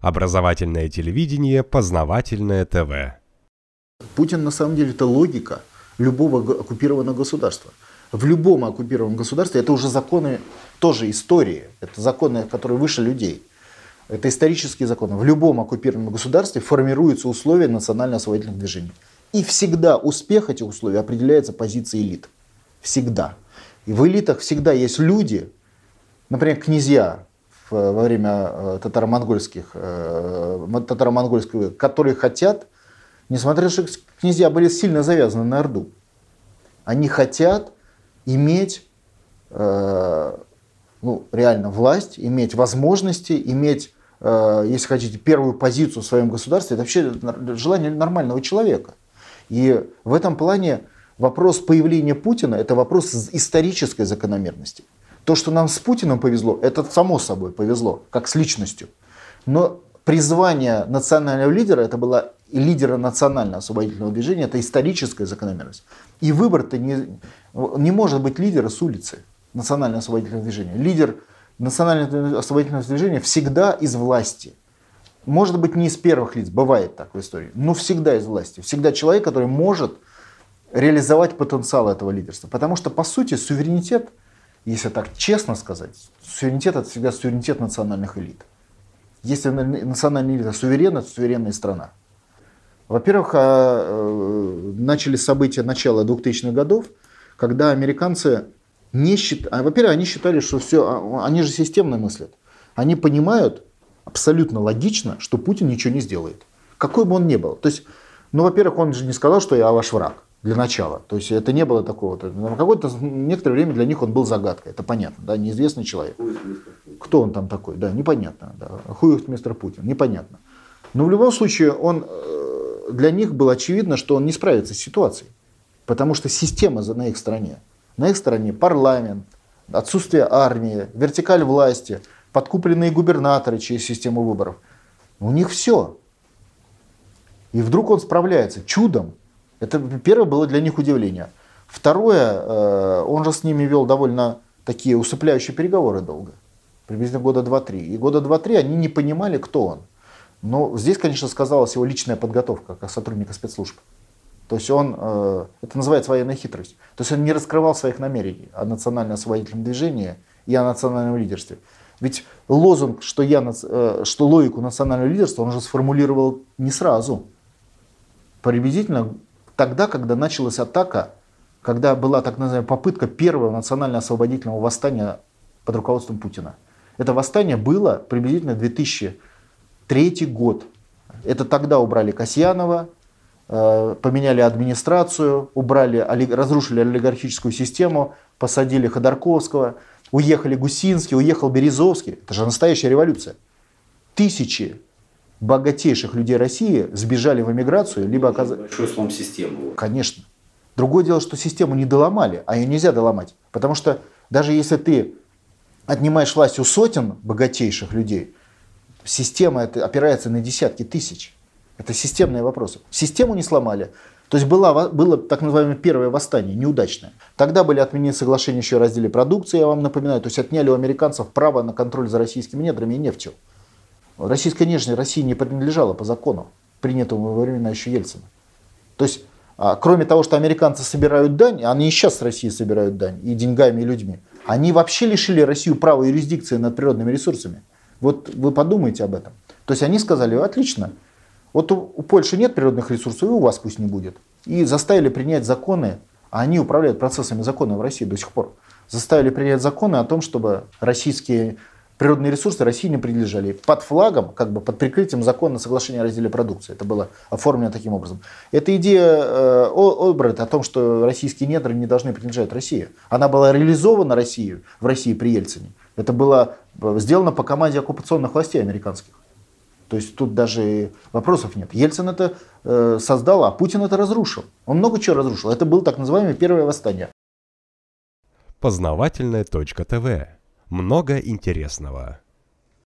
Образовательное телевидение, познавательное ТВ. Путин на самом деле это логика любого оккупированного государства. В любом оккупированном государстве это уже законы тоже истории. Это законы, которые выше людей. Это исторические законы. В любом оккупированном государстве формируются условия национально-освободительных движений. И всегда успех этих условий определяется позицией элит. Всегда. И в элитах всегда есть люди, например, князья во время э, татаро-монгольских, э, татаро-монгольского, которые хотят, несмотря на то, что князья были сильно завязаны на Орду, они хотят иметь э, ну, реально власть, иметь возможности, иметь, если хотите, первую позицию в своем государстве. Это вообще желание нормального человека. И в этом плане вопрос появления Путина – это вопрос исторической закономерности. То, что нам с Путиным повезло, это само собой повезло, как с личностью. Но призвание национального лидера, это было лидера национального освободительного движения, это историческая закономерность. И выбор-то не, не может быть лидера с улицы национального освободительного движения. Лидер национального освободительного движения всегда из власти. Может быть, не из первых лиц, бывает так в истории, но всегда из власти. Всегда человек, который может реализовать потенциал этого лидерства. Потому что, по сути, суверенитет, если так честно сказать, суверенитет это всегда суверенитет национальных элит. Если национальная элита суверенна, то суверенная страна. Во-первых, а, э, начали события начала 2000-х годов, когда американцы не считали, во-первых, они считали, что все, а, они же системно мыслят. Они понимают абсолютно логично, что Путин ничего не сделает. Какой бы он ни был. То есть, ну, во-первых, он же не сказал, что я ваш враг для начала. То есть это не было такого. На какое-то некоторое время для них он был загадкой. Это понятно, да, неизвестный человек. Кто он там такой? Да, непонятно. Да. Хуев мистер Путин, непонятно. Но в любом случае он, э, для них было очевидно, что он не справится с ситуацией. Потому что система на их стороне. На их стороне парламент, отсутствие армии, вертикаль власти, подкупленные губернаторы через систему выборов. У них все. И вдруг он справляется чудом. Это первое было для них удивление. Второе, э, он же с ними вел довольно такие усыпляющие переговоры долго. Приблизительно года два-три. И года два-три они не понимали, кто он. Но здесь, конечно, сказалась его личная подготовка как сотрудника спецслужб. То есть он, э, это называется военная хитрость. То есть он не раскрывал своих намерений о национально-освободительном движении и о национальном лидерстве. Ведь лозунг, что, я, э, что логику национального лидерства, он же сформулировал не сразу. Приблизительно тогда, когда началась атака, когда была так называемая попытка первого национально-освободительного восстания под руководством Путина. Это восстание было приблизительно 2003 год. Это тогда убрали Касьянова, э, поменяли администрацию, убрали, разрушили олигархическую систему, посадили Ходорковского, уехали Гусинский, уехал Березовский. Это же настоящая революция. Тысячи богатейших людей России сбежали в эмиграцию, либо оказались... Большой слом системы. Конечно. Другое дело, что систему не доломали, а ее нельзя доломать. Потому что даже если ты отнимаешь власть у сотен богатейших людей, система это опирается на десятки тысяч. Это системные вопросы. Систему не сломали. То есть было, было так называемое первое восстание, неудачное. Тогда были отменены соглашения еще о разделе продукции, я вам напоминаю. То есть отняли у американцев право на контроль за российскими недрами и нефтью. Российская нежность России не принадлежала по закону, принятому во времена еще Ельцина. То есть, а, кроме того, что американцы собирают дань, они и сейчас с России собирают дань, и деньгами, и людьми, они вообще лишили Россию права юрисдикции над природными ресурсами. Вот вы подумайте об этом. То есть они сказали, отлично, вот у, у Польши нет природных ресурсов, и у вас пусть не будет. И заставили принять законы, а они управляют процессами закона в России до сих пор. Заставили принять законы о том, чтобы российские природные ресурсы России не принадлежали. Под флагом, как бы под прикрытием закона соглашения о разделе продукции. Это было оформлено таким образом. Эта идея э, Оберта о том, что российские недры не должны принадлежать России, она была реализована Россией в России при Ельцине. Это было э, сделано по команде оккупационных властей американских. То есть тут даже вопросов нет. Ельцин это э, создал, а Путин это разрушил. Он много чего разрушил. Это было так называемое первое восстание. Познавательная точка ТВ много интересного.